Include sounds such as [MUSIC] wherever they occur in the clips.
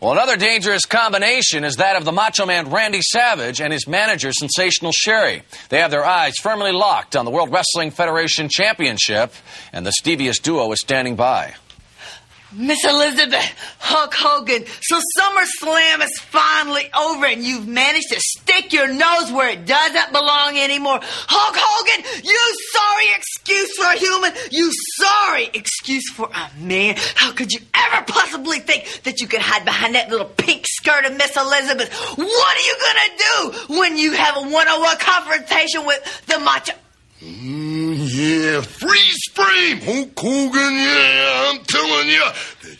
Well, another dangerous combination is that of the Macho Man Randy Savage and his manager, Sensational Sherri. They have their eyes firmly locked on the World Wrestling Federation Championship, and the Stevious duo is standing by. Miss Elizabeth, Hulk Hogan, so SummerSlam is finally over and you've managed to stick your nose where it doesn't belong anymore. Hulk Hogan, you sorry excuse for a human, you sorry excuse for a man. How could you ever possibly think that you could hide behind that little pink skirt of Miss Elizabeth? What are you gonna do when you have a one-on-one confrontation with the macho? Mm, yeah, freeze frame, Hulk Hogan. Yeah, I'm telling you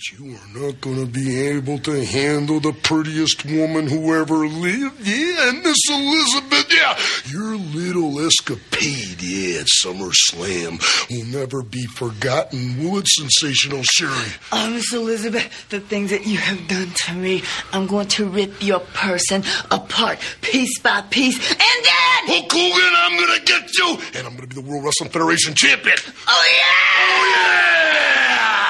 that you are not going to be able to handle the prettiest woman who ever lived. Yeah, and Miss Elizabeth. Yeah, your little escapade. Yeah, at SummerSlam will never be forgotten. Will it, Sensational Sherri? Oh, Miss Elizabeth, the things that you have done to me, I'm going to rip your person apart, piece by piece, and then. Hulk Hogan, I'm going to get you, and I'm going to be the World Wrestling Federation champion. Oh yeah! Oh yeah!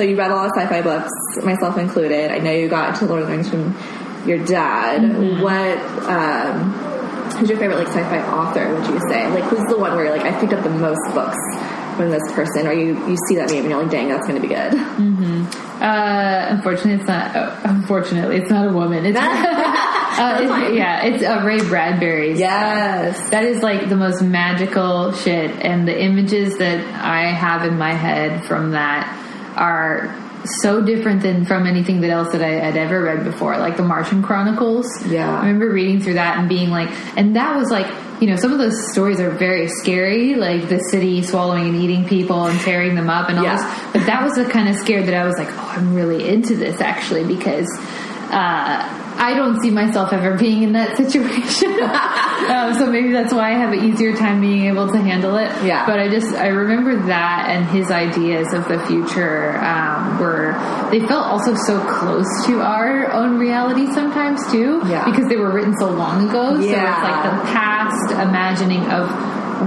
So you read a lot of sci-fi books, myself included. I know you got into Lord of the Rings from your dad. What? Um, who's your favorite like sci-fi author? Would you say? Like, who's the one where you're like, I picked up the most books from this person, or you you see that name and you're like, dang, that's going to be good. Uh, unfortunately, it's not. Uh, unfortunately, it's not a woman. It's, [LAUGHS] uh, it's- yeah, it's uh, Ray Bradbury. Yes. that is like the most magical shit, and the images that I have in my head from that are so different than from anything that else that I had ever read before, like the Martian Chronicles. Yeah. I remember reading through that and being like, and that was like. You know, some of those stories are very scary, like the city swallowing and eating people and tearing them up and all Yeah. this. But that was the kind of scare that I was like, oh, I'm really into this actually because uh, I don't see myself ever being in that [LAUGHS] situation. um, so maybe that's why I have an easier time being able to handle it. Yeah. But I just I remember that and his ideas of the future um, were they felt also so close to our own reality sometimes too. Yeah. Because they were written so long ago. So it's like the past imagining of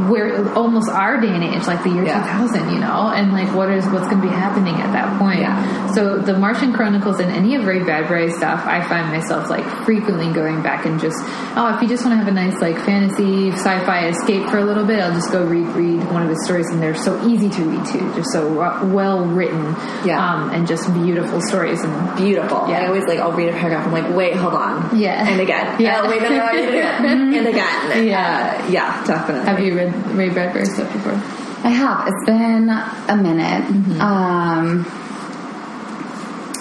where almost our day and age, like the year Yeah. 2000, you know, and like what is what's going to be happening at that point. Yeah. So the Martian Chronicles and any of Ray Bradbury's stuff, I find myself like frequently going back and just, oh, if you just want to have a nice like fantasy sci-fi escape for a little bit, I'll just go read read one of his stories, and they're so easy to read too, just so well written, Yeah. um, and just beautiful stories and. Beautiful. Yeah. I always like I'll read a paragraph. I'm like, wait, hold on. Yeah. And again. Yeah. Oh, wait, no, no, it again. [LAUGHS] and again. Yeah. Uh, yeah, definitely. Have you read Ray Bradbury stuff before? I have. It's been a minute. Um,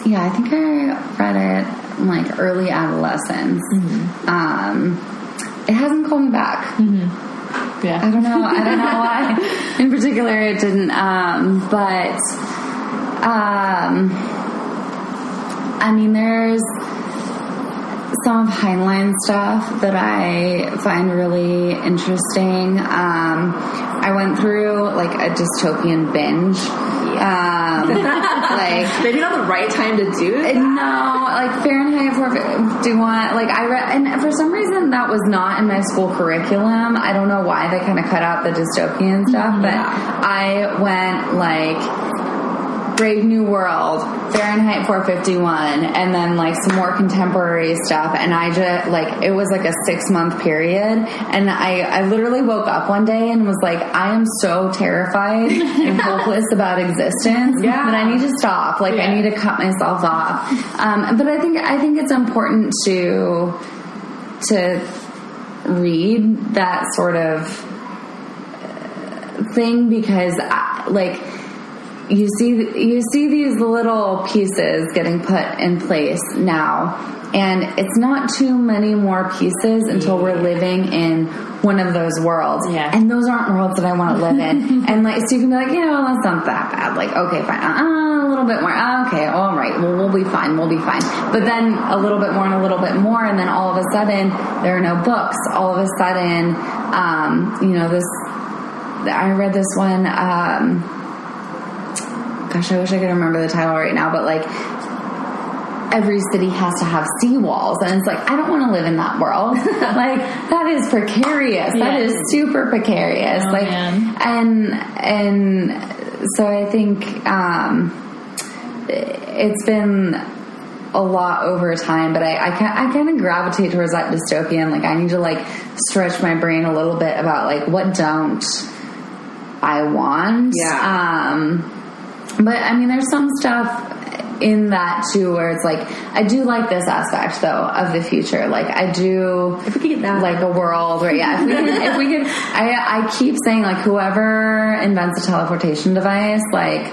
yeah, I think I read it in like early adolescence. Um, it hasn't called me back. Yeah. I don't know. I don't know why. [LAUGHS] In particular, it didn't. Um, but um, I mean, there's some of Heinlein stuff that I find really interesting. Um, I went through like a dystopian binge. Um, [LAUGHS] like Maybe not the right time to do it. no, like Fahrenheit 451. Like I read, and for some reason that was not in my school curriculum. I don't know why they kind of cut out the dystopian stuff, but I went like Brave New World, Fahrenheit 451, and then like some more contemporary stuff. And I just like it was like a six month period, and I I literally woke up one day and was like, I am so terrified [LAUGHS] and hopeless about existence Yeah. that I need to stop. Like I need to cut myself off. Um, but I think I think it's important to to read that sort of thing because I, like you see you see these little pieces getting put in place now, and it's not too many more pieces until we're living in one of those worlds. Yeah. And those aren't worlds that I want to live in. [LAUGHS] and like, so you can be like, you know, that's not that bad. Like, okay, fine. Uh, a little bit more. Uh, okay, all right. Well, we'll be fine. We'll be fine. But then a little bit more and a little bit more, and then all of a sudden there are no books. All of a sudden, um, you know, this. I read this one. Um, gosh, I wish I could remember the title right now, but like every city has to have seawalls. And it's like, I don't want to live in that world. [LAUGHS] like, that is precarious. That is super precarious. Oh, like, man. and, and so I think, um, it's been a lot over time, but I, I, I kind of gravitate towards that dystopian. Like, I need to like stretch my brain a little bit about like, what don't I want? Yeah. Um, but I mean, there's some stuff in that too where it's like I do like this aspect though of the future. Like I do If we could get that. like a world where yeah, if we could, if we could [LAUGHS] I I keep saying like whoever invents a teleportation device, like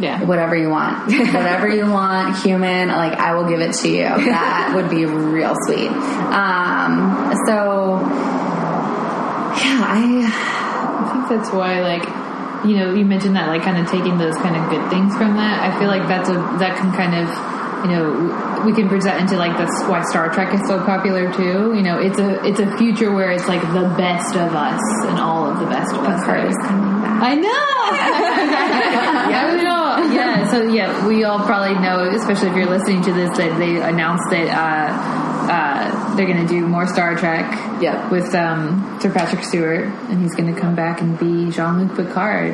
Yeah. whatever you want, [LAUGHS] whatever you want, human, like I will give it to you. That would be real sweet. Um, so yeah, I I think that's why, like, you know, you mentioned that, like, kind of taking those kind of good things from that. I feel like that's a that can kind of, you know, we can bridge that into like that's why Star Trek is so popular too. You know, it's a it's a future where it's like the best of us and all of the best of us. Picard is coming back. I know. [LAUGHS] yeah, we know. Yeah. So yeah, we all probably know, especially if you're listening to this, that they announced that uh, uh, they're going to do more Star Trek. Yep. With um, Sir Patrick Stewart, and he's going to come back and be Jean Luc Picard.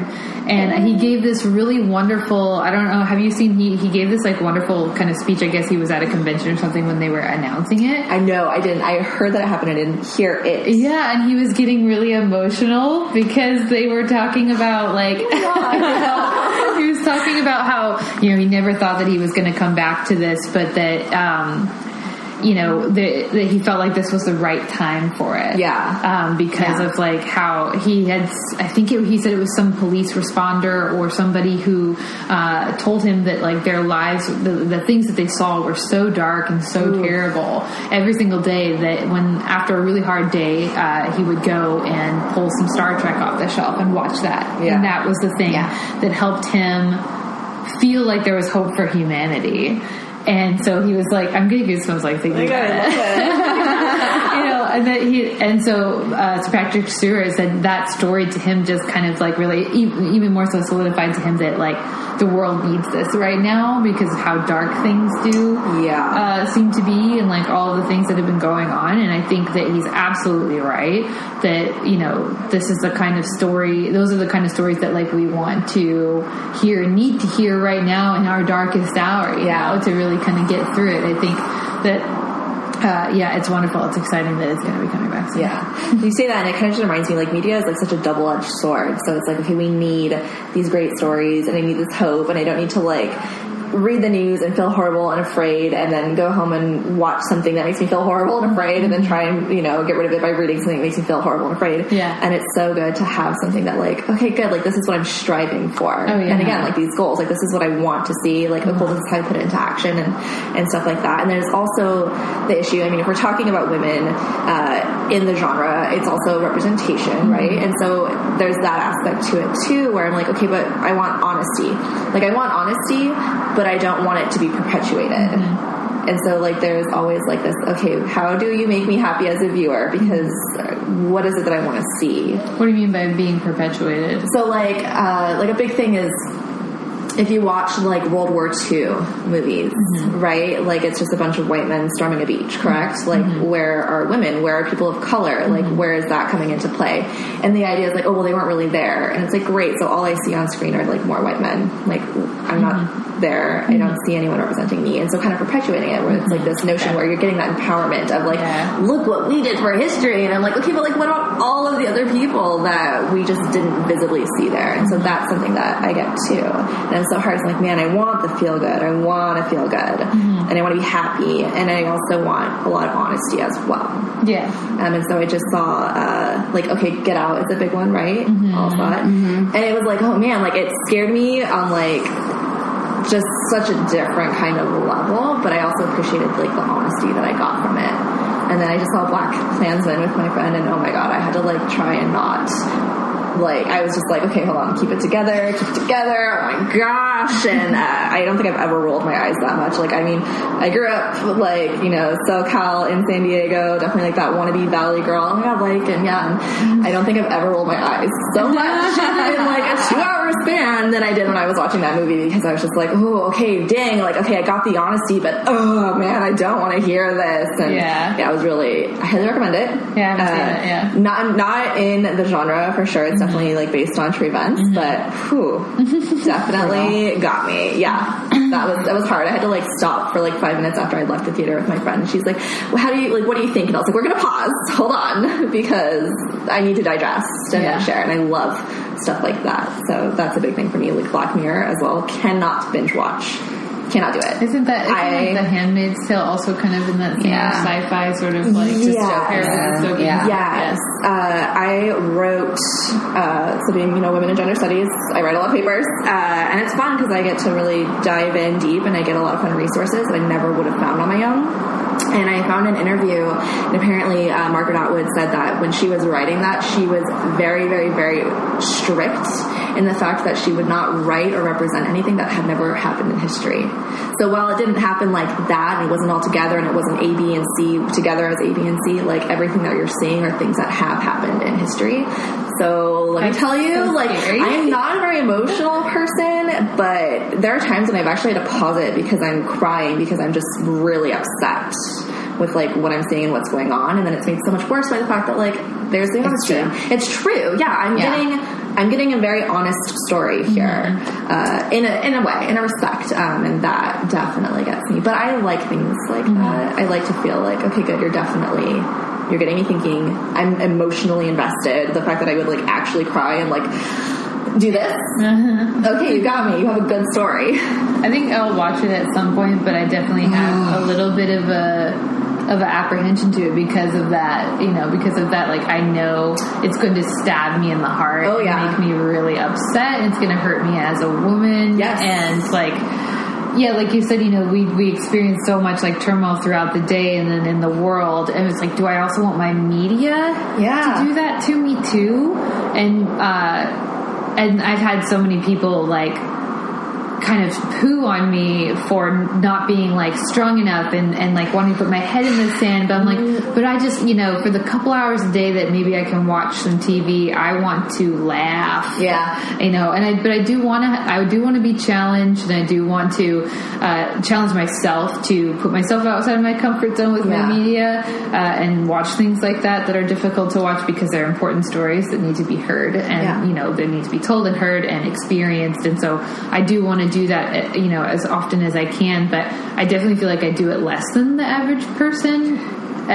And he gave this really wonderful. I don't know. Have you seen? He he gave this like wonderful kind of speech. I guess he was at a convention or something when they were announcing it. I know. I didn't. I heard that it happened. I didn't hear it. Yeah, and he was getting really emotional because they were talking about like [LAUGHS] he was talking about how you know he never thought that he was going to come back to this, but that um, you know that, that he felt like this was the right time for it. Yeah. um, because Yeah. of like how he had. I think it, he said it was some police responder or somebody who uh, told him that like their lives, the, the things that they saw were so dark and so terrible every single day that when after a really hard day, uh, he would go and pull some Star Trek off the shelf and watch that, Yeah. and that was the thing Yeah. that helped him feel like there was hope for humanity. And so he was like, "I'm getting goosebumps like thinking about it." [LAUGHS] and that he and so uh, Sir Patrick Stewart said that story to him just kind of like really even, even more so solidified to him that like the world needs this right now because of how dark things do Yeah. uh, seem to be and like all the things that have been going on and I think that he's absolutely right that you know this is the kind of story those are the kind of stories that like we want to hear and need to hear right now in our darkest hour Yeah. know, to really kind of get through it I think that uh, yeah, it's wonderful. It's exciting that it's going to be coming back soon. Yeah. You say that, and it kind of just reminds me like media is like such a double edged sword. So it's like, okay, we need these great stories, and I need this hope, and I don't need to like read the news and feel horrible and afraid, and then go home and watch something that makes me feel horrible and afraid, and then mm-hmm. try and you know get rid of it by reading something that makes me feel horrible and afraid. Yeah. And it's so good to have something that like, okay, good, like this is what I'm striving for. Oh, yeah. And again, like these goals, like this is what I want to see. Like, oh, mm-hmm. cool, this is how I put it into action and and stuff like that. And there's also the issue. I mean, if we're talking about women uh, in the genre, it's also representation, mm-hmm. right? And so there's that aspect to it too, where I'm like, okay, but I want honesty. Like, I want honesty, but I don't want it to be perpetuated. And so, like, there's always like this. Okay, how do you make me happy as a viewer? Because uh, what is it that I want to see? What do you mean by being perpetuated? So like uh, like a big thing is if you watch like World War II movies, mm-hmm. right? Like it's just a bunch of white men storming a beach, correct? Like mm-hmm. where are women? Where are people of color? Like mm-hmm. where is that coming into play? And the idea is like, oh well, they weren't really there, and it's like great. So all I see on screen are like more white men. Like I'm not there. I don't mm-hmm. see anyone representing me, and so kind of perpetuating it, where it's like this mm-hmm. notion where you're getting that empowerment of like, Yeah. look what we did for history, and I'm like, okay, but like what about all of the other people that we just didn't visibly see there? And so mm-hmm. that's something that I get too. And it's so hard. It's like, man, I want the feel good. I want to feel good, and I want to be happy, and I also want a lot of honesty as well. Yeah. Um, and so I just saw, uh, like, okay, Get Out is a big one, right? All saw it. And it was like, oh man, like, it scared me on, like, just such a different kind of level, but I also appreciated, like, the honesty that I got from it. And then I just saw Black Klansman with my friend, and oh my god, I had to, like, try and not. Like, I was just like, okay, hold on, keep it together, keep it together, oh my gosh. And uh, I don't think I've ever rolled my eyes that much. Like, I mean, I grew up, like, you know, SoCal in San Diego, definitely like that wannabe Valley girl. Oh my god, like, and yeah, and I don't think I've ever rolled my eyes so much [LAUGHS] in like a two hour span than I did when I was watching that movie because I was just like, oh, okay, dang, like, okay, I got the honesty, but oh man, I don't want to hear this. And Yeah. yeah, I was really, I highly recommend it. Yeah, haven't it, yeah. Not, not in the genre for sure. It's definitely like based on true events, mm-hmm. but whew, [LAUGHS] definitely got me. Yeah, that was that was hard. I had to like stop for like five minutes after I left the theater with my friend. And she's like, well, "How do you like? What do you think?" And I was like, "We're gonna pause. [LAUGHS] Hold on, [LAUGHS] because I need to digest and Yeah. then share." And I love stuff like that. So that's a big thing for me. Like Black Mirror as well. Cannot binge watch. Cannot do it. Isn't that isn't I- like The Handmaid's Tale also kind of in that same Yeah. sci-fi sort of like dystopia? dystopian? Yeah. Yes. Uh, I wrote, uh, so being, you know, women and gender studies, I write a lot of papers, uh, and it's fun because I get to really dive in deep and I get a lot of fun resources that I never would have found on my own. And I found an interview, and apparently uh, Margaret Atwood said that when she was writing that, she was very, very, very strict in the fact that she would not write or represent anything that had never happened in history. So while it didn't happen like that, and it wasn't all together, and it wasn't A, B, and C together as A, B, and C, like everything that you're seeing are things that have happened in history. So let That's me tell you, so like. I am not a very emotional person, but there are times when I've actually had to pause it because I'm crying because I'm just really upset with like what I'm seeing and what's going on, and then it's made so much worse by the fact that like there's the honesty. true. It's true. Yeah, I'm Yeah. getting I'm getting a very honest story here, Mm-hmm. uh, in a in a way, in a respect, um, and that definitely gets me. But I like things like Mm-hmm. that. I like to feel like okay, good, you're definitely. You're getting me thinking. I'm emotionally invested. The fact that I would like actually cry and like do this. Mm-hmm. Okay, you got me. You have a good story. I think I'll watch it at some point, but I definitely have mm. a little bit of a of apprehension to it because of that. You know, because of that. Like I know it's going to stab me in the heart. Oh, and yeah. make me really upset. It's going to hurt me as a woman. Yes. and like. Yeah, like you said, you know, we we experience so much like turmoil throughout the day and then in the world, and it's like, do I also want my media Yeah. to do that to me too? And uh, and I've had so many people like kind of poo on me for not being like strong enough and, and like wanting to put my head in the sand. But I'm like, but I just, you know, for the couple hours a day that maybe I can watch some TV, I want to laugh. Yeah. You know, and I, but I do want to, I do want to be challenged and I do want to, uh, challenge myself to put myself outside of my comfort zone with Yeah. my media, uh, and watch things like that that are difficult to watch because they're important stories that need to be heard and, Yeah. you know, they need to be told and heard and experienced. And so I do want to do that, uh, you know, as often as I can, but I definitely feel like I do it less than the average person. Uh,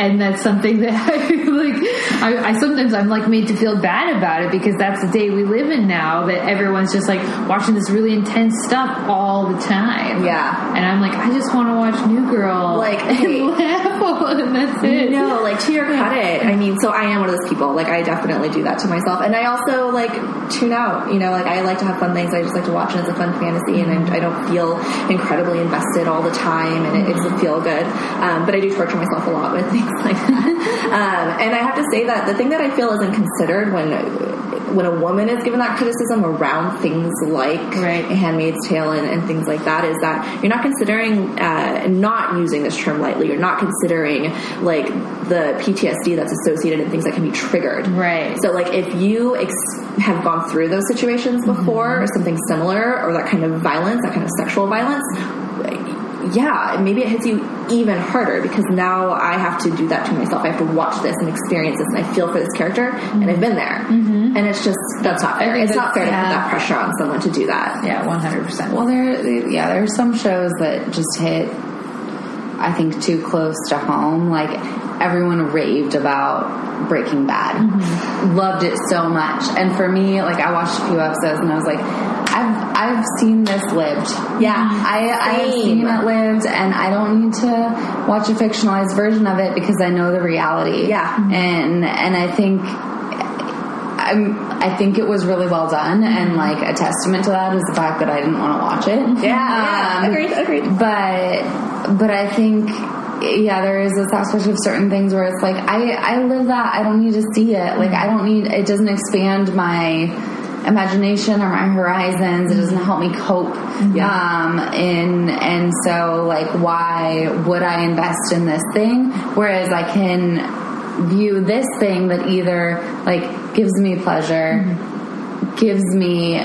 and that's something [LAUGHS] that I like. I, I sometimes I'm like made to feel bad about it because that's the day we live in now. That everyone's just like watching this really intense stuff all the time. Yeah. and I'm like, I just want to watch New Girl, Like, [LAUGHS] and hey. laugh, [LAUGHS] and that's it. No, like to your credit. I mean, so I am one of those people. Like I definitely do that to myself, and I also like tune out. You know, like I like to have fun things. I just like to watch, and it's a fun fantasy, and I, I don't feel incredibly invested all the time, and it, it doesn't feel good. Um, but I do torture myself a lot with things [LAUGHS] like that. um, and I have to say that the thing that I feel isn't considered when when a woman is given that criticism around things like Right. Handmaid's Tale and, and things like that is that you're not considering uh, not using this term lightly. You're not considering like the PTSD that's associated and things that can be triggered. Right. So like if you ex- have gone through those situations before or something similar or that kind of violence, that kind of sexual violence, yeah, maybe it hits you even harder because now I have to do that to myself. I have to watch this and experience this and I feel for this character and I've been there. Mm-hmm. And it's just, that's not fair. think It's not fair to put that pressure on someone to do that. Yeah, one hundred percent. Well, there, yeah, there are some shows that just hit, I think, too close to home. Like everyone raved about Breaking Bad, mm-hmm. loved it so much, and for me, like I watched a few episodes and I was like, I've I've seen this lived. Yeah. Mm-hmm. I I've seen it lived, and I don't need to watch a fictionalized version of it because I know the reality. Yeah. Mm-hmm. and and I think. I'm, I think it was really well done, mm-hmm. and like a testament to that is the fact that I didn't want to watch it. Yeah, yeah. Um, agreed, agreed. But but I think yeah, there is this aspect of certain things where it's like I I live that I don't need to see it. Like I don't need it doesn't expand my imagination or my horizons. It doesn't help me cope. Um and and so like why would I invest in this thing whereas I can view this thing that either like gives me pleasure gives me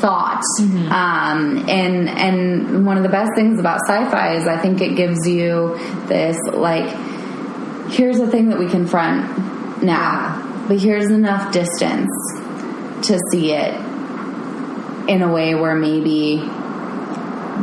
thought um, and and one of the best things about sci-fi is I think it gives you this like here's a thing that we confront now but here's enough distance to see it in a way where maybe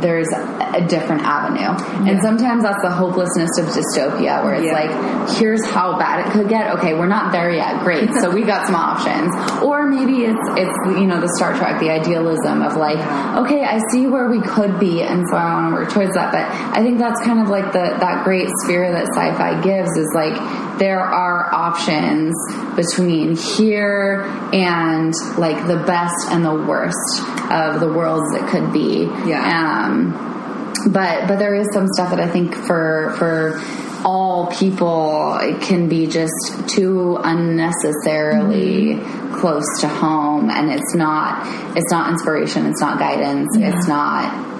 there's a different avenue. And sometimes that's the hopelessness of dystopia where it's Yeah. like, here's how bad it could get. Okay, we're not there yet. Great. So we got some options. Or maybe it's, it's, you know, the Star Trek, the idealism of like, okay, I see where we could be. And so I want to work towards that. But I think that's kind of like the, that great sphere that sci-fi gives is like, there are options between here and like the best and the worst of the worlds that could be. Yeah. Um, but but there is some stuff that I think for for all people it can be just too unnecessarily close to home, and it's not it's not inspiration, it's not guidance, it's not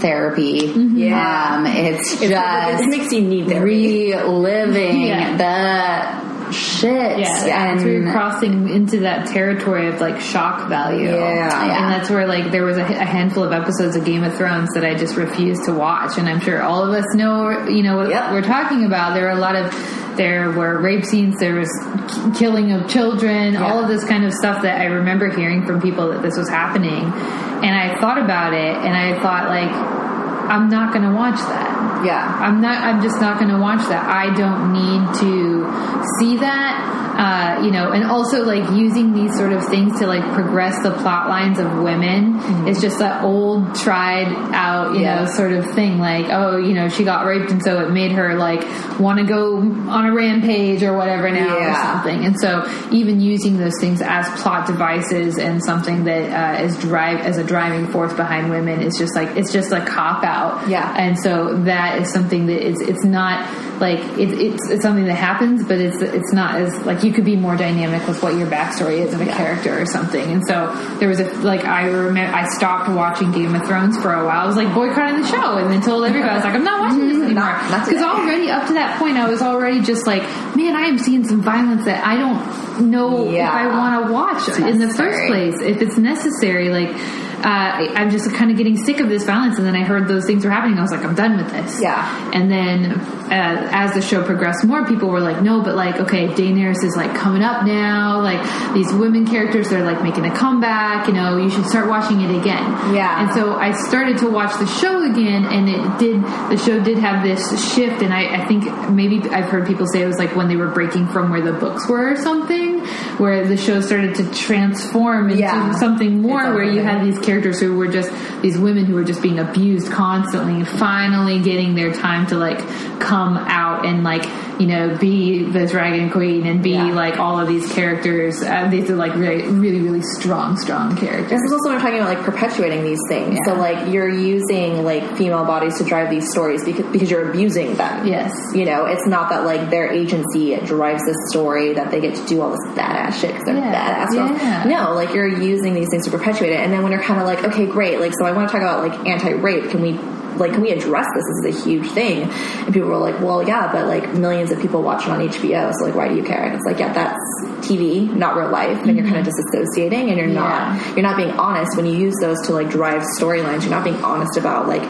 therapy. Yeah. Um, it's It, just it makes you need therapy. reliving Yeah. the shit. Yeah, and so you're crossing into that territory of like shock value. Yeah. and that's where like there was a, a handful of episodes of Game of Thrones that I just refused to watch, and I'm sure all of us know, you know, what Yep. we're talking about. There are a lot of there were rape scenes, there was k- killing of children, all of this kind of stuff that I remember hearing from people that this was happening, and I thought about it, and I thought like, I'm not going to watch that. Yeah. I'm not. I'm just not going to watch that. I don't need to see that. Uh, you know, and also like using these sort of things to like progress the plot lines of women is just that old, tried out, you Yeah. know, sort of thing. Like, oh, you know, she got raped, and so it made her like want to go on a rampage or whatever now Yeah. or something. And so even using those things as plot devices and something that uh, is drive as a driving force behind women is just like it's just a cop out. Yeah. And so that is something that it's it's not like it, it's it's something that happens, but it's it's not as like you could be more dynamic with what your backstory is of a character or something. And so there was a like I remember I stopped watching Game of Thrones for a while. I was like boycotting the show and then told everybody I was like I'm not watching this mm-hmm. anymore Not- not because already up to that point I was already just like man I am seeing some violence that I don't know Yeah. if I want to watch in the first place if it's necessary like. Uh, I'm just kind of getting sick of this violence, and then I heard those things were happening. I was like, I'm done with this. Yeah. And then uh, as the show progressed more, people were like, no, but like, okay, Daenerys is like coming up now. Like these women characters, they're like making a comeback. You know, you should start watching it again. Yeah. And so I started to watch the show again, and it did. The show did have this shift, and I, I think maybe I've heard people say it was like when they were breaking from where the books were or something, where the show started to transform into Yeah. something more, where you had these characters who were just these women who were just being abused constantly, finally getting their time to like come out and like you know be the dragon queen and be Yeah. like all of these characters. Uh, these are like really, really, really strong, strong characters. This is also when we're talking about like perpetuating these things. So like you're using like female bodies to drive these stories because because you're abusing them. Yes. You know, it's not that like their agency drives this story that they get to do all this badass shit because they're Yeah. badass. Yeah. No, like you're using these things to perpetuate it, and then when you're kind of like, okay, great. Like, so I want to talk about like anti-rape. Can we? Like, can we address this? This is a huge thing. And people were like, well, yeah, but like millions of people watch it on HBO, so like, why do you care? And it's like, yeah, that's TV, not real life. And you're kind of mm-hmm. disassociating and you're Yeah. not, you're not being honest when you use those to like drive storylines. You're not being honest about like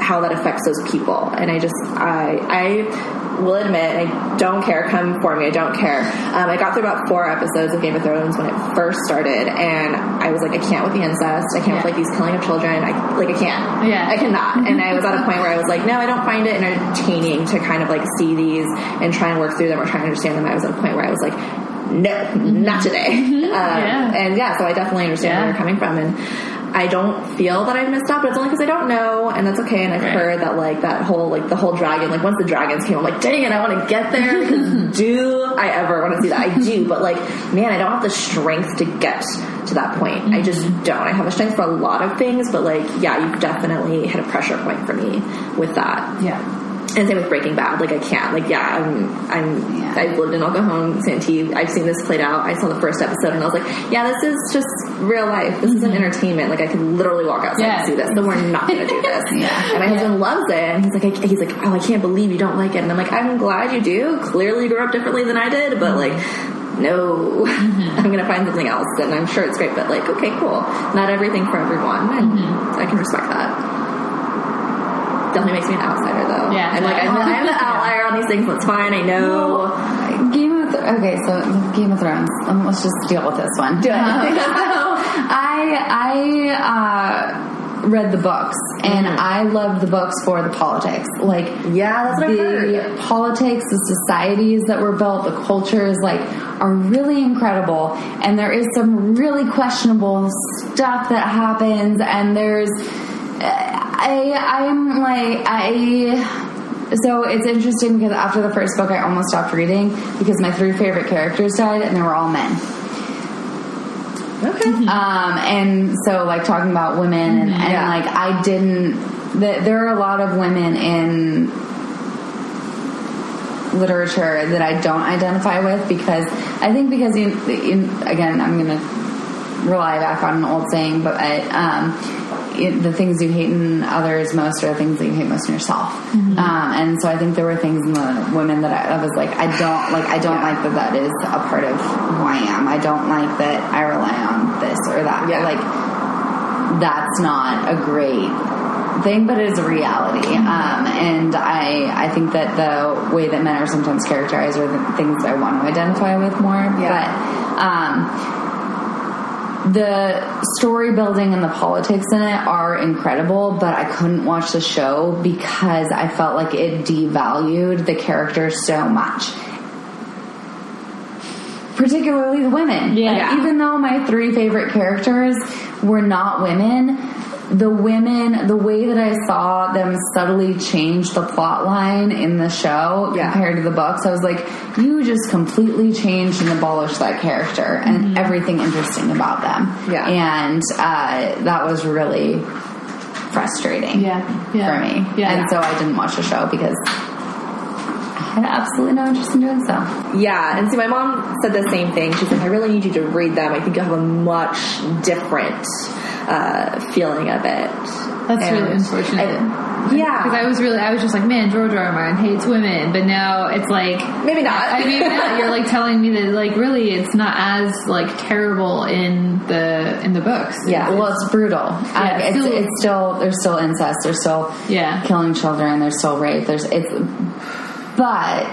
how that affects those people. And I just, I, I will admit, I don't care. Come for me. I don't care. Um, I got through about four episodes of Game of Thrones when it first started, and I was like, I can't with the incest. I can't with like these killing of children. I like, I can't. Yeah. I cannot. [LAUGHS] And I was at a point where I was like, no, I don't find it entertaining to kind of like see these and try and work through them or try and understand them. I was at a point where I was like, no, not today. [LAUGHS] Um, Yeah. And yeah, so I definitely understand Yeah. where you're coming from. And I don't feel that I've missed out, but it's only because I don't know, and that's okay. And I've Right. heard that like that whole like the whole dragon, like once the dragons came, I'm like, dang it, I want to get there. [LAUGHS] do I ever want to see that? I do, but like, man, I don't have the strength to get to that point. I just mm-hmm. don't. I have a strength for a lot of things, but like, yeah, you've definitely hit a pressure point for me with that. Yeah. And same with Breaking Bad. Like I can't. Like yeah, I'm. I'm. Yeah. I've lived in El Cajon, Santee. I've seen this played out. I saw the first episode, and I was like, yeah, this is just real life. This isn't mm-hmm. entertainment. Like I could literally walk outside Yeah. and see this. So we're not going to do this. [LAUGHS] Yeah. And my husband loves it, and he's like, I, he's like, oh, I can't believe you don't like it. And I'm like, I'm glad you do. Clearly, you grew up differently than I did, but like. No, mm-hmm. [LAUGHS] I'm gonna find something else, and I'm sure it's great. But like, okay, cool. Not everything for everyone, and mm-hmm. I can respect that. Definitely makes me an outsider, though. Yeah. I'm like, I'm, I'm the [LAUGHS] outlier on these things. That's fine. I know. Game of Th- okay, so Game of Thrones. Um, let's just deal with this one. Do [LAUGHS] it. I I uh, read the books and I love the books for the politics, like Yeah, that's what the politics, the societies that were built, the cultures, like are really incredible. And there is some really questionable stuff that happens, and there's I I'm like I. So it's interesting because after the first book, I almost stopped reading because my three favorite characters died, and they were all men. Okay. Um, and so like talking about women and, and. Yeah. like I didn't th- there are a lot of women in literature that I don't identify with because I think because in, in again I'm gonna rely back on an old saying but I, um, the things you hate in others most are the things that you hate most in yourself um, and so I think there were things in the women that I, I was like I don't like I don't like that that is a part of who I am I don't like that I rely on this or that Yeah. like that's not a great thing, but it is a reality. Um, and I, I think that the way that men are sometimes characterized are the things that I want to identify with more. But um, the story building and the politics in it are incredible, but I couldn't watch the show because I felt like it devalued the characters so much. Particularly the women. Yeah. Like, even though my three favorite characters were not women, the women, the way that I saw them subtly change the plot line in the show Yeah. compared to the books, I was like, you just completely changed and abolished that character and everything interesting about them. Yeah. And uh, that was really frustrating Yeah. Yeah. for me. Yeah. And so I didn't watch the show because I had absolutely no interest in doing so. Yeah, and see, my mom said the same thing. She's like, I really need you to read them. I think you'll have a much different uh, feeling of it. That's And really unfortunate. I- yeah. Because I was really, I was just like, man, George R. R. Martin hates women, but now it's like, Maybe not. I mean, now you're like telling me that like really it's not as like terrible in the in the books. Yeah. Well, it's brutal. I, it's, still- it's still there's still incest. There's still Yeah. killing children. There's still rape. There's it's, but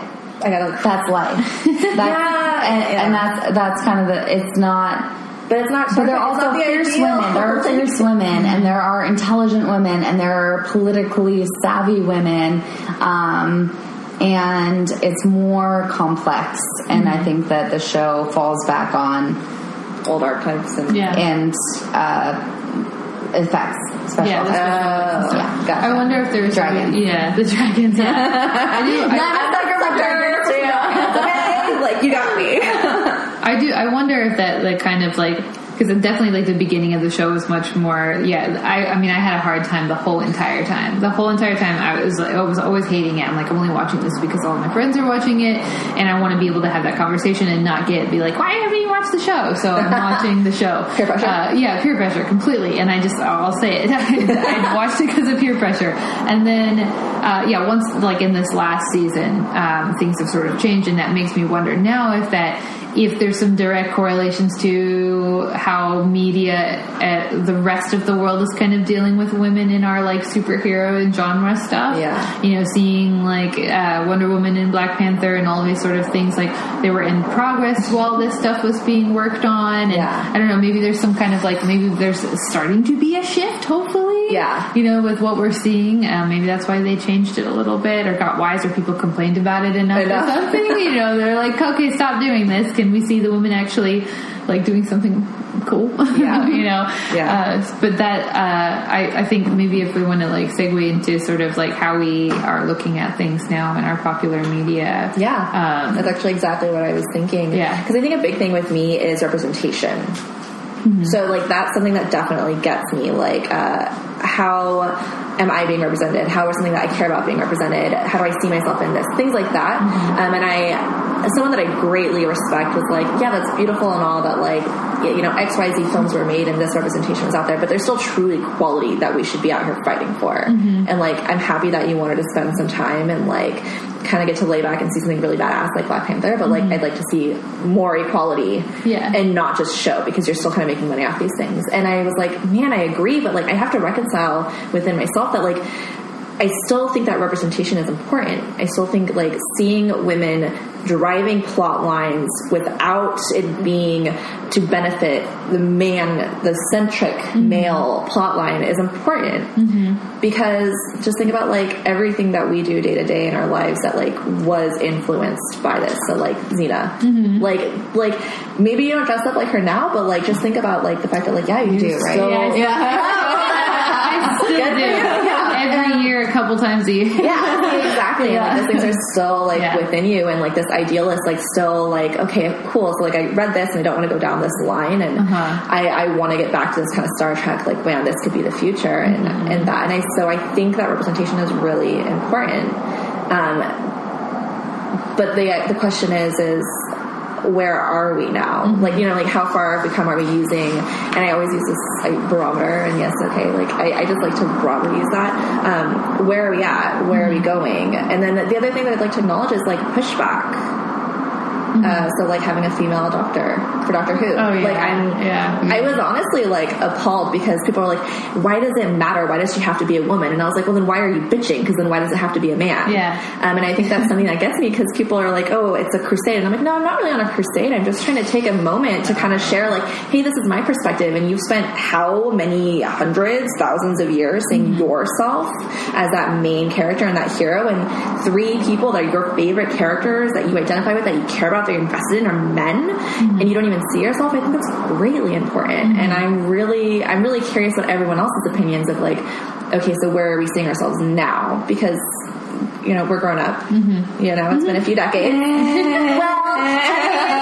I gotta. that's life. [LAUGHS] That's, Yeah, and, yeah. and that's that's kind of the. It's not. But it's not. But there are also the fierce ideal. women. There are fierce women, and there are intelligent women, and there are politically savvy women. Um, and it's more complex, and I think that the show falls back on old archetypes and Yeah. and uh, effects, special Yeah, Uh, Yeah. gotcha. I wonder if there's Dragons. Yeah, the dragons. Yeah. [LAUGHS] I do. I, I'm a sucker for dragons too. [LAUGHS] okay, like you got. I do. I wonder if that like kind of like because definitely like the beginning of the show was much more. Yeah, I. I mean, I had a hard time the whole entire time. The whole entire time, I was I was always hating it. I'm like, I'm only watching this because all my friends are watching it, and I want to be able to have that conversation and not get be like, why haven't you watched the show? So I'm [LAUGHS] watching the show. Peer pressure. Uh, yeah, peer pressure completely. And I just I'll say it. [LAUGHS] I watched it because of peer pressure, and then uh, yeah, once like in this last season, um, things have sort of changed, and that makes me wonder now if that if there's some direct correlations to how media, uh, the rest of the world is kind of dealing with women in our like superhero and genre stuff. Yeah. you know, seeing like uh, Wonder Woman and Black Panther and all these sort of things like they were in progress while this stuff was being worked on. And Yeah. I don't know, maybe there's some kind of like maybe there's starting to be a shift, hopefully. Yeah. You know, with what we're seeing, um, maybe that's why they changed it a little bit or got wiser. People complained about it enough, Enough. or [LAUGHS] something. you know, they're like, okay, stop doing this. Can we see the woman actually like doing something cool? [LAUGHS] Yeah. you know. Yeah. Uh, but that uh, I, I think maybe if we want to like segue into sort of like how we are looking at things now in our popular media. Yeah, Um, that's actually exactly what I was thinking. Yeah. because I think a big thing with me is representation. So like that's something that definitely gets me. Like, uh, how am I being represented? How is something that I care about being represented? How do I see myself in this? Things like that. Mm-hmm. Um, and I, someone that I greatly respect was like, yeah, that's beautiful and all that. Like, you know, X Y Z films were made and this representation was out there, but there's still truly quality that we should be out here fighting for. Mm-hmm. And like, I'm happy that you wanted to spend some time and like kind of get to lay back and see something really badass like Black Panther, but like mm-hmm. I'd like to see more equality Yeah. and not just show because you're still kind of making money off these things. And I was like, man, I agree, but like I have to reconcile within myself that like I still think that representation is important. I still think like seeing women driving plot lines without it being to benefit the man, the centric mm-hmm. male plot line is important. Mm-hmm. Because just think about like everything that we do day to day in our lives that like was influenced by this. So like Xena, mm-hmm. like like maybe you don't dress up like her now, but like just think about like the fact that like yeah you, do right. still- I still Good for do. Yeah. Every year, a couple times a year. Yeah, exactly. And, like, those things are still like Yeah. within you, and like this idealist, like still like okay, cool. So like I read this, and I don't want to go down this line, and Uh-huh. I, I want to get back to this kind of Star Trek, like man, this could be the future, and Mm-hmm. and that, and I so I think that representation is really important. Um, but the the question is is where are we now? Mm-hmm. Like, you know, like how far have we come? Are we using, and I always use this like, barometer, and yes, okay, like I, I just like to broadly use that. Um, where are we at? Where are we Mm-hmm. going? And then the other thing that I'd like to acknowledge is like pushback. Uh, so like having a female doctor for Doctor Who. Mm-hmm. Oh, yeah. Like I'm, Yeah. I was honestly like appalled because people are like, why does it matter? Why does she have to be a woman? And I was like, well, then why are you bitching? Because then why does it have to be a man? Yeah. Um, and I think that's something that gets me because people are like, oh, it's a crusade. And I'm like, no, I'm not really on a crusade. I'm just trying to take a moment to kind of share, like, hey, this is my perspective. And you've spent how many hundreds, thousands of years seeing yourself as that main character and that hero. And three people that are your favorite characters that you identify with, that you care about, that you're invested in are men. Mm-hmm. And you don't even see yourself. I think that's greatly important. And mm-hmm. I'm really, I'm really curious what everyone else's opinions of, like, okay, so where are we seeing ourselves now? Because you know, we're grown up. Mm-hmm. You know, it's been a few decades. [LAUGHS] [LAUGHS] well,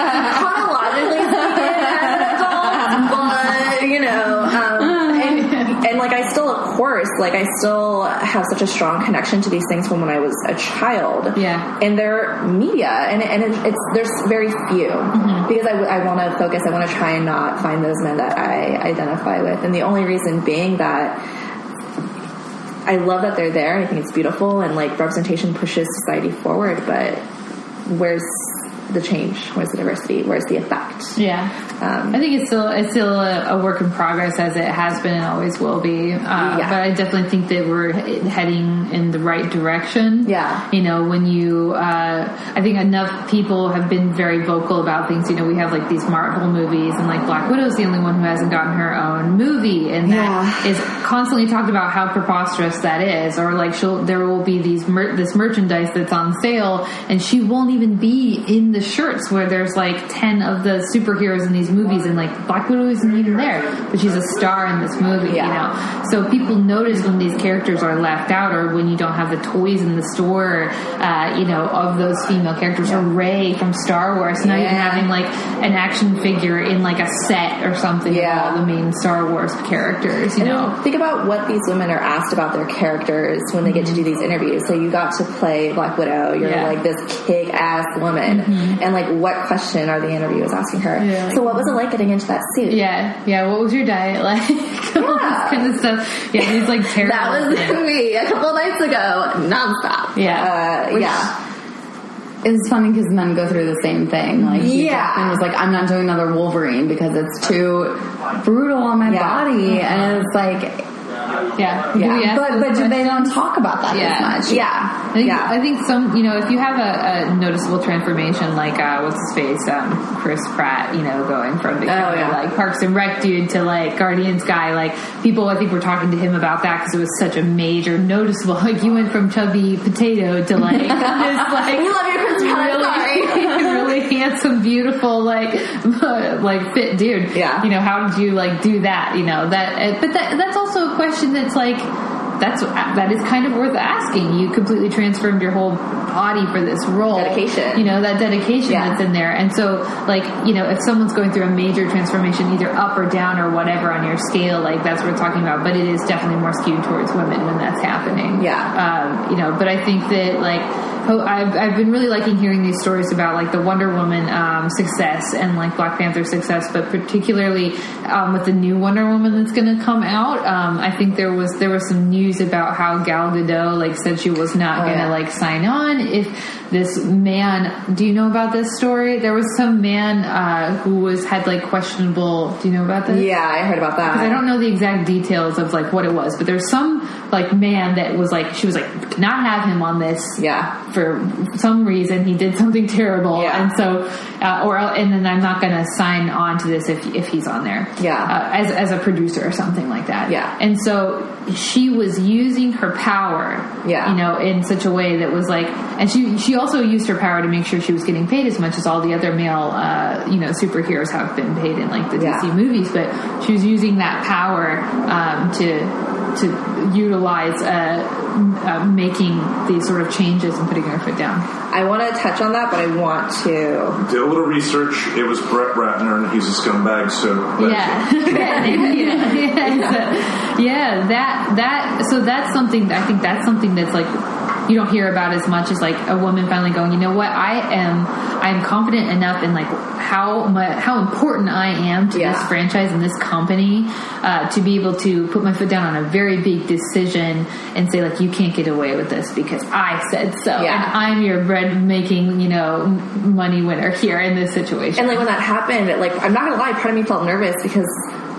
like I still have such a strong connection to these things from when I was a child. Yeah. and they're media, and and it, it's there's very few mm-hmm. because I, I want to focus. I want to try and not find those men that I identify with, and the only reason being that. I love that they're there. I think it's beautiful, and like representation pushes society forward. But where's the change? Where's the diversity? Where's the effect? Yeah, Um, I think it's still it's still a, a work in progress as it has been and always will be. Uh, Yeah. But I definitely think that we're heading in the right direction. Yeah. you know, when you, uh, I think enough people have been very vocal about things. You know, we have like these Marvel movies, and like Black Widow's the only one who hasn't gotten her own movie, and that Yeah. is constantly talked about how preposterous that is. Or like she'll there will be these mer- this merchandise that's on sale, and she won't even be in the shirts where there's like ten of the superheroes in these movies, and like Black Widow isn't even there, but she's a star in this movie. Yeah. You know, so people notice when these characters are left out, or when you don't have the toys in the store, uh, you know, of those female characters, or Rey from Star Wars. Not even having like an action figure in like a set or something Yeah. the main Star Wars characters. You And know, think about what these women are asked about their characters when they get to do these interviews. So you got to play Black Widow. You're Yeah. like this kick ass woman, and like what question are the interviewers asking her? Yeah. So what was it like getting into that suit? Yeah, yeah. What was your diet like? [LAUGHS] All Yeah. this kind of stuff. Yeah, these like [LAUGHS] terrible. That was things. me a couple nights ago, nonstop. Yeah. uh, Which- yeah. It's funny because men go through the same thing. Like, Hugh Yeah. Jackman was like, I'm not doing another Wolverine because it's too brutal on my Yeah. body. And it's like, Yeah. Yeah, Yeah. but but they don't talk about that Yeah. as much. Yeah, I think, yeah. I think some, you know, if you have a, a noticeable transformation, like uh, what's his face, um, Chris Pratt, you know, going from the Oh, yeah. like Parks and Rec dude to like Guardians guy, like people, I think were talking to him about that because it was such a major, noticeable. [LAUGHS] Like you went from chubby potato to like [LAUGHS] this, like We love you, Chris Pratt. really, really [LAUGHS] handsome, beautiful, like [LAUGHS] like fit dude. Yeah. You know, how did you like do that? You know that, uh, but that that's also a question that's like that's that is kind of worth asking. You completely transformed your whole body for this role. Dedication. You know that dedication Yeah. that's in there, and so like you know if someone's going through a major transformation, either up or down or whatever on your scale, like that's what we're talking about. But it is definitely more skewed towards women when that's happening. Yeah. Um, you know, but I think that like I've I've been really liking hearing these stories about like the Wonder Woman um, success and like Black Panther success, but particularly um, with the new Wonder Woman that's going to come out. Um, I think there was there was some news about how Gal Gadot like said she was not Oh, going to yeah. like sign on if this man. Do you know about this story? There was some man uh, who was had like questionable. Do you know about this? Yeah, I heard about that. I don't know the exact details of like what it was, but there's some like man that was like she was like not have him on this. Yeah. For some reason, he did something terrible, Yeah. and so uh, or and then I'm not going to sign on to this if if he's on there. Yeah. Uh, as as a producer or something like that. Yeah. And so she was using her power. Yeah. You know, in such a way that was like, and she she also used her power to make sure she was getting paid as much as all the other male, uh, you know, superheroes have been paid in like the Yeah. DC movies. But she was using that power um, to to utilize uh, uh, making these sort of changes and putting her foot down. I want to touch on that, but I want to. do a little research. It was Brett Ratner, and he's a scumbag. So Yeah. [LAUGHS] yeah, yeah, [LAUGHS] yeah, so, yeah, that that so that's something I think that's something that's like you don't hear about as much as like a woman finally going, you know what, I am I'm confident enough in like how mu how important I am to Yeah. this franchise and this company uh, to be able to put my foot down on a very big decision and say like you can't get away with this because I said so Yeah. and I'm your bread making you know money winner here in this situation. And like when that happened, like I'm not gonna lie, part of me felt nervous because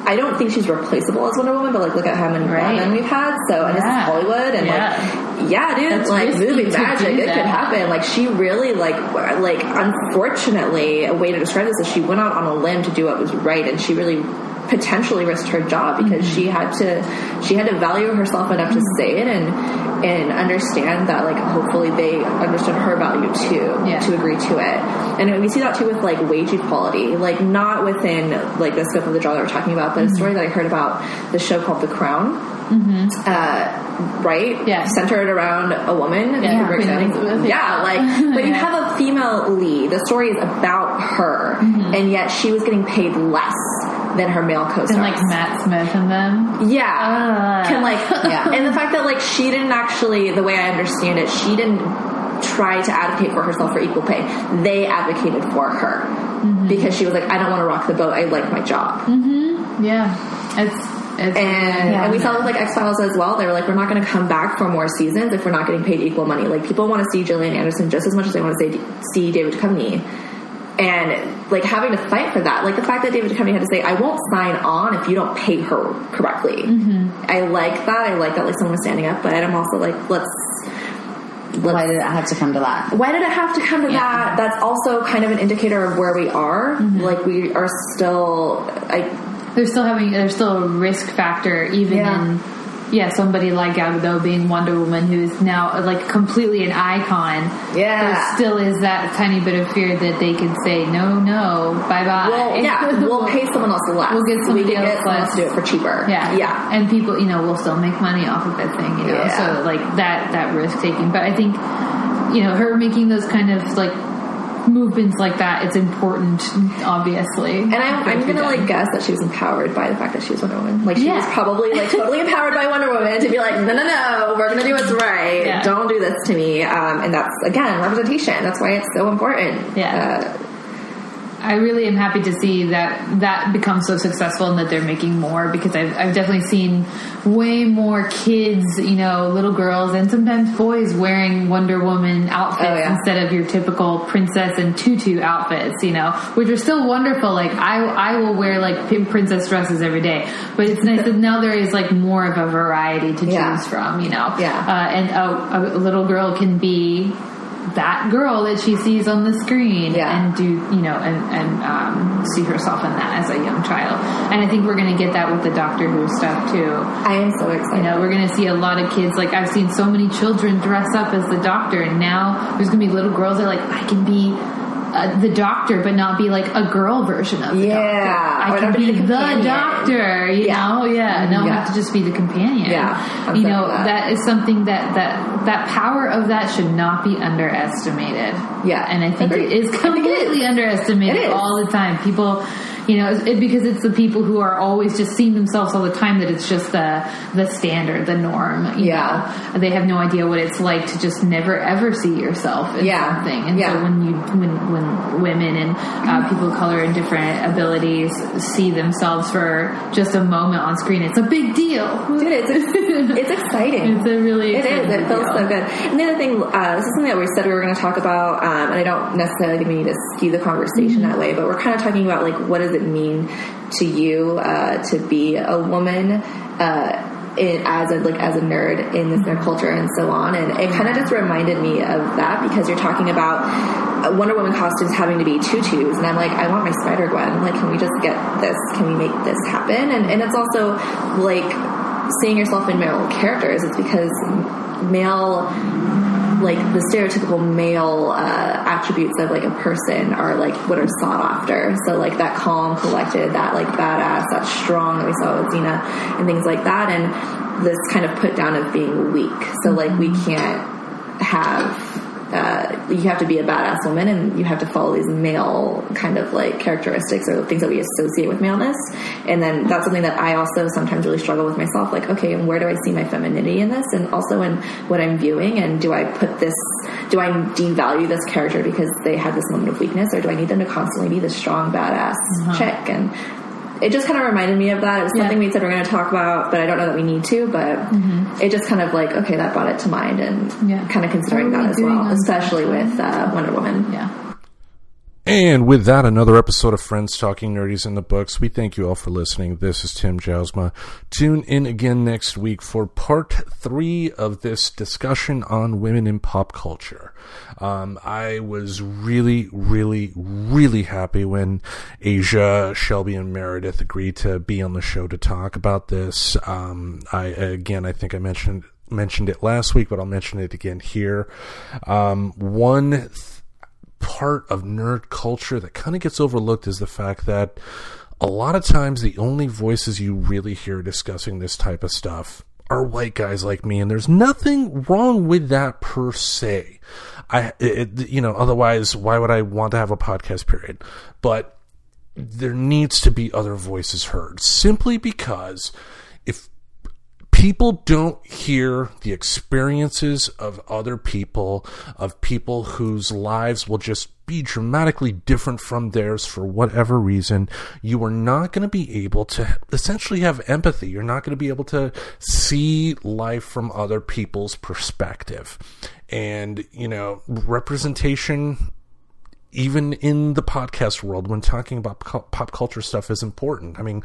I don't think she's replaceable as Wonder Woman, but like look at how many Right. Batman we've had. So and this is Hollywood, and Yeah. like yeah, dude, That's like movie magic, it could happen. Like she really like like unfortunately, a way to describe this is she went out on a limb to do what was right, and she really potentially risked her job because Mm-hmm. she had to she had to value herself enough to say it and and understand that like hopefully they understood her value too Yeah. to agree to it. And we see that too with like wage equality like not within like the scope of the job that we're talking about but a story that i heard about the show called the crown. Uh, right? Yeah. centered around a woman. Yeah, Who breaks Queen Elizabeth, yeah. like but you [LAUGHS] have a female lead. The story is about her. Mm-hmm. and yet she was getting paid less than her male co-stars and like Matt Smith and them. yeah. Uh. Can like [LAUGHS] Yeah. and the fact that like she didn't actually the way I understand it, she didn't try to advocate for herself for equal pay. They advocated for her. Mm-hmm. Because she was like, I don't want to rock the boat. I like my job. Yeah, it's it's And yeah. and we saw with like X Files as well. They were like, we're not going to come back for more seasons if we're not getting paid equal money. Like people want to see Gillian Anderson just as much as they want to see, see David Duchovny. And like having to fight for that, like the fact that David Duchovny had to say, "I won't sign on if you don't pay her correctly." Mm-hmm. I like that. I like that like someone was standing up, but I'm also like, let's. let's Why did it have to come to that? why did it have to come to Yeah. that? That's also kind of an indicator of where we are. Mm-hmm. Like we are still. I they're still having there's still a risk factor even Yeah. in yeah somebody like Gal Gadot being Wonder Woman who is now like completely an icon. Yeah. there still is that tiny bit of fear that they could say no, no, bye bye. well, yeah, [LAUGHS] we'll pay someone else less. We'll get we somebody can else else less. to do it for cheaper. Yeah, yeah. and people, you know, will still make money off of that thing, you know. Yeah. So like that that risk taking, but I think you know her making those kind of like movements like that, it's important, obviously. And I'm, I'm gonna like guess that she was empowered by the fact that she was Wonder Woman. Like she Yeah. was probably like totally [LAUGHS] empowered by Wonder Woman to be like, no, no, no, we're gonna do what's right. Yeah. Don't do this to me. Um, and that's again representation. That's why it's so important. Yeah. Uh, I really am happy to see that that becomes so successful and that they're making more because I've, I've definitely seen way more kids, you know, little girls and sometimes boys wearing Wonder Woman outfits Oh, yeah. instead of your typical princess and tutu outfits, you know, which are still wonderful. Like I, I will wear like princess dresses every day, but it's nice that now there is like more of a variety to choose Yeah. from, you know, Yeah. uh, and a, a little girl can be that girl that she sees on the screen Yeah. and do you know and and um, see herself in that as a young child and i think we're going to get that with the doctor who stuff too I am so excited. you know we're going to see a lot of kids like i've seen so many children dress up as the doctor and now there's going to be little girls that are like i can be uh, the doctor, but not be like a girl version of the Yeah. doctor. Or I can be the the, doctor, you Yeah. know? Yeah. No, I Yeah. have to just be the companion. Yeah. I'm You know, glad. that is something that, that, that power of that should not be underestimated. Yeah. And I think Agreed. it is I think it completely is. underestimated It is. all the time. People, you know, it, because it's the people who are always just seeing themselves all the time that it's just the the standard, the norm. You Yeah. know? they have no idea what it's like to just never ever see yourself in Yeah. something. And Yeah. so when you when when women and uh, people of color and different abilities see themselves for just a moment on screen, it's a big deal. Dude, it's [LAUGHS] it's exciting. It's a really It is. It feels deal. so good. And the other thing, uh, this is something that we said we were going to talk about, um, and I don't necessarily think we need to skew the conversation Mm-hmm. that way, but we're kind of talking about like what does it mean to you uh, to be a woman. Uh, in, as a like as a nerd in this nerd culture and so on, and it kind of just reminded me of that because you're talking about uh, Wonder Woman costumes having to be tutus, and I'm like, I want my Spider Gwen. Like, can we just get this? Can we make this happen? And and it's also like seeing yourself in male characters. It's because male like the stereotypical male uh, attributes of like a person are like what are sought after. So like that calm, collected, that like badass, that strong that we saw with Xena and things like that, and this kind of put down of being weak. So like we can't have. Uh, you have to be a badass woman and you have to follow these male kind of like characteristics or things that we associate with maleness. And then that's something that i also sometimes really struggle with myself like okay and where do i see my femininity in this? And also in what i'm viewing and do i put this do i devalue this character because they had this moment of weakness or do i need them to constantly be this strong badass chick? And it just kind of reminded me of that. It was something Yeah. we said we are going to talk about, but I don't know that we need to. But it just kind of like okay, that brought it to mind, and Yeah. kind of considering that as well, especially with uh, Wonder Woman. Yeah. And with that, another episode of Friends Talking Nerdies in the Books. We thank you all for listening. This is Tim Jousma. Tune in again next week for part three of this discussion on women in pop culture. Um, I was really, really, really happy when Asia, Shelby, and Meredith agreed to be on the show to talk about this. Um, I again, I think I mentioned mentioned it last week, but I'll mention it again here. Um, one. Th- part of nerd culture that kind of gets overlooked is the fact that a lot of times the only voices you really hear discussing this type of stuff are white guys like me and there's nothing wrong with that per se. I it, you know otherwise why would i want to have a podcast period? But there needs to be other voices heard simply because people don't hear the experiences of other people, of people whose lives will just be dramatically different from theirs for whatever reason, you are not going to be able to essentially have empathy. You're not going to be able to see life from other people's perspective. And, you know, representation even in the podcast world when talking about pop culture stuff is important. I mean,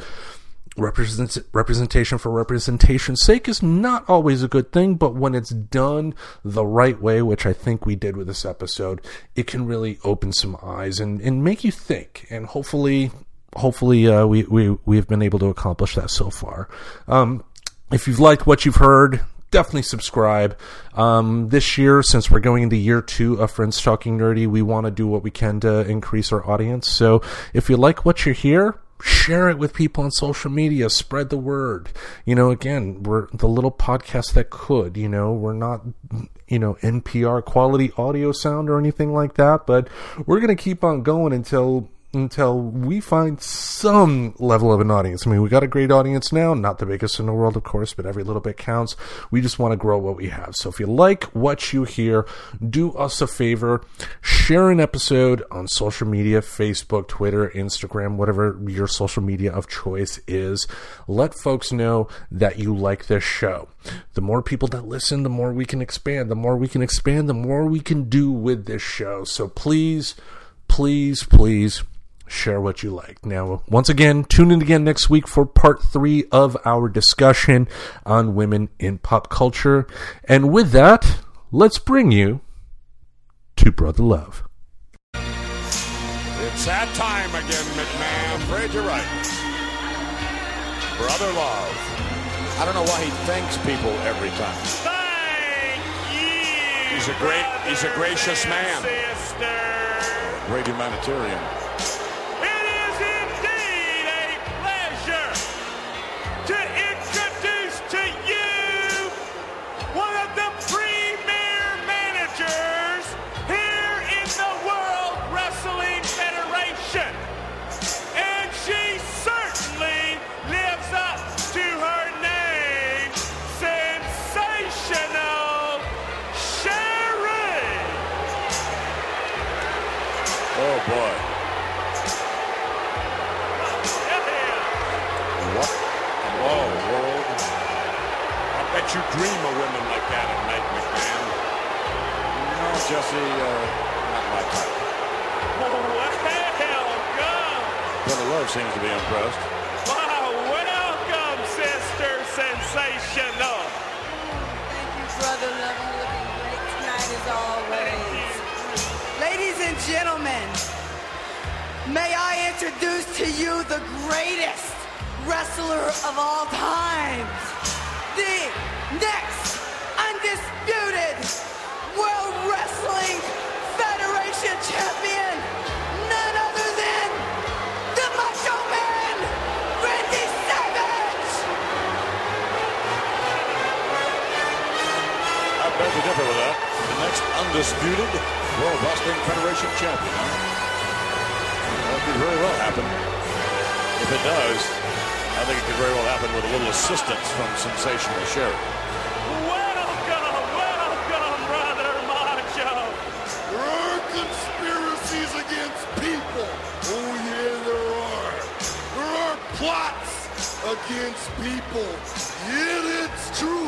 represent, representation for representation's sake is not always a good thing, but when it's done the right way, which I think we did with this episode, it can really open some eyes and, and make you think. And hopefully, hopefully, uh, we, we, we've been able to accomplish that so far. Um, if you've liked what you've heard, definitely subscribe. Um, this year, since we're going into year two of Friends Talking Nerdy, we want to do what we can to increase our audience. So if you like what you hear, share it with people on social media, spread the word. You know, again, we're the little podcast that could, you know, we're not, you know, NPR quality audio sound or anything like that, but we're going to keep on going until until we find some level of an audience. I mean, we got a great audience now, not the biggest in the world, of course, but every little bit counts. We just want to grow what we have. So if you like what you hear, do us a favor, share an episode on social media, Facebook, Twitter, Instagram, whatever your social media of choice is. Let folks know that you like this show. The more people that listen, the more we can expand. The more we can expand, the more we can do with this show. So please, please, please share what you like. Now, once again, tune in again next week for part three of our discussion on women in pop culture. And with that, let's bring you to Brother Love. It's that time again, McMahon. I'm Afraid you're right. Brother Love. I don't know why he thanks people every time. Thank you. He's a great, he's a gracious man. Sister. Great humanitarian. No, uh, not my type. [LAUGHS] Welcome. Brother Love seems to be impressed. Wow, welcome, Sister Sensational. Thank you, brother. Love you looking great tonight as always. Ladies and gentlemen, may I introduce to you the greatest wrestler of all times, the next undisputed World Wrestling Federation champion. That could very well happen. If it does, I think it could very well happen with a little assistance from Sensational Sherri. Welcome, welcome, Brother Macho. There are conspiracies against people. Oh, yeah, there are. There are plots against people. Yeah, that's true.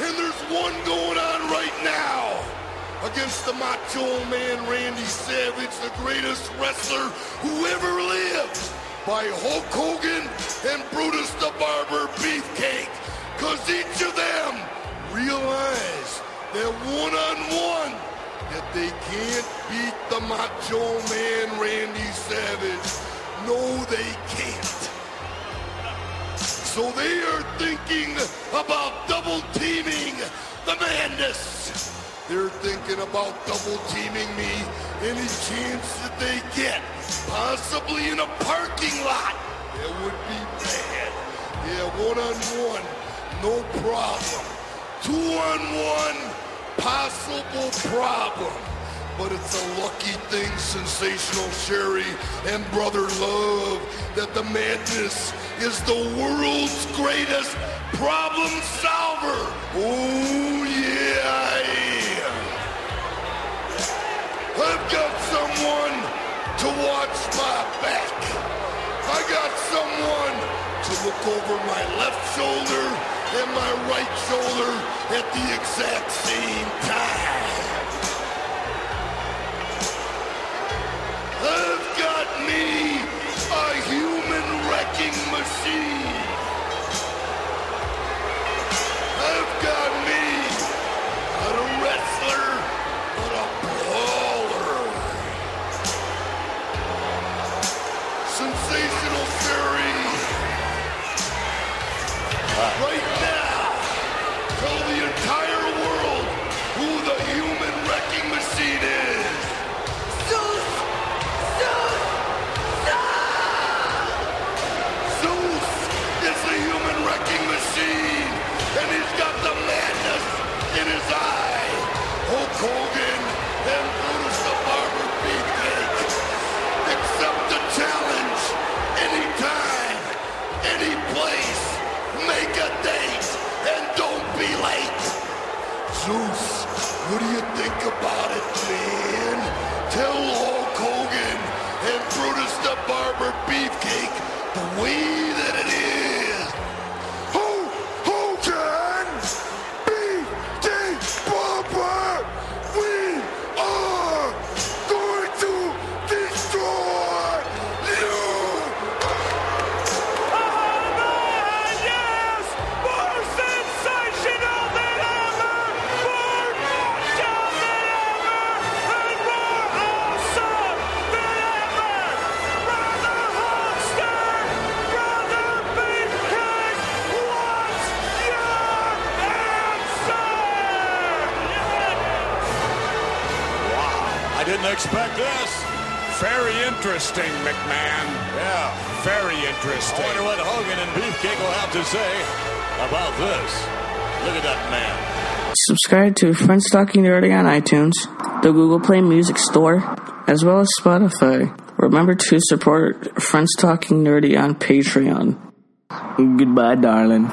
And there's one going on right now against the Macho Man Randy Savage, the greatest wrestler who ever lived, by Hulk Hogan and Brutus the Barber Beefcake. Cause each of them realize that one on one that they can't beat the Macho Man Randy Savage. No, they can't. So they are thinking about double teaming the madness. They're thinking about double teaming me any chance that they get, possibly in a parking lot. That would be bad. Yeah, one on one, no problem. Two on one, possible problem. But it's a lucky thing, Sensational Sherri and Brother Love, that the madness is the world's greatest problem solver. Oh, yeah, I've got someone to watch my back. I got someone to look over my left shoulder and my right shoulder at the exact same time. I've got me a human wrecking machine. I've got the challenge anytime, any place. Make a date and don't be late. Zeus, what do you think about it, man? Tell Hulk Hogan and Brutus the Barber Beefcake the way that it is. Interesting, McMahon. Yeah. Very interesting. I wonder what Hogan and Beefcake will have to say about this. Look at that man. Subscribe to Friends Talking Nerdy on iTunes, the Google Play Music Store, as well as Spotify. Remember to support Friends Talking Nerdy on Patreon. Goodbye, darling.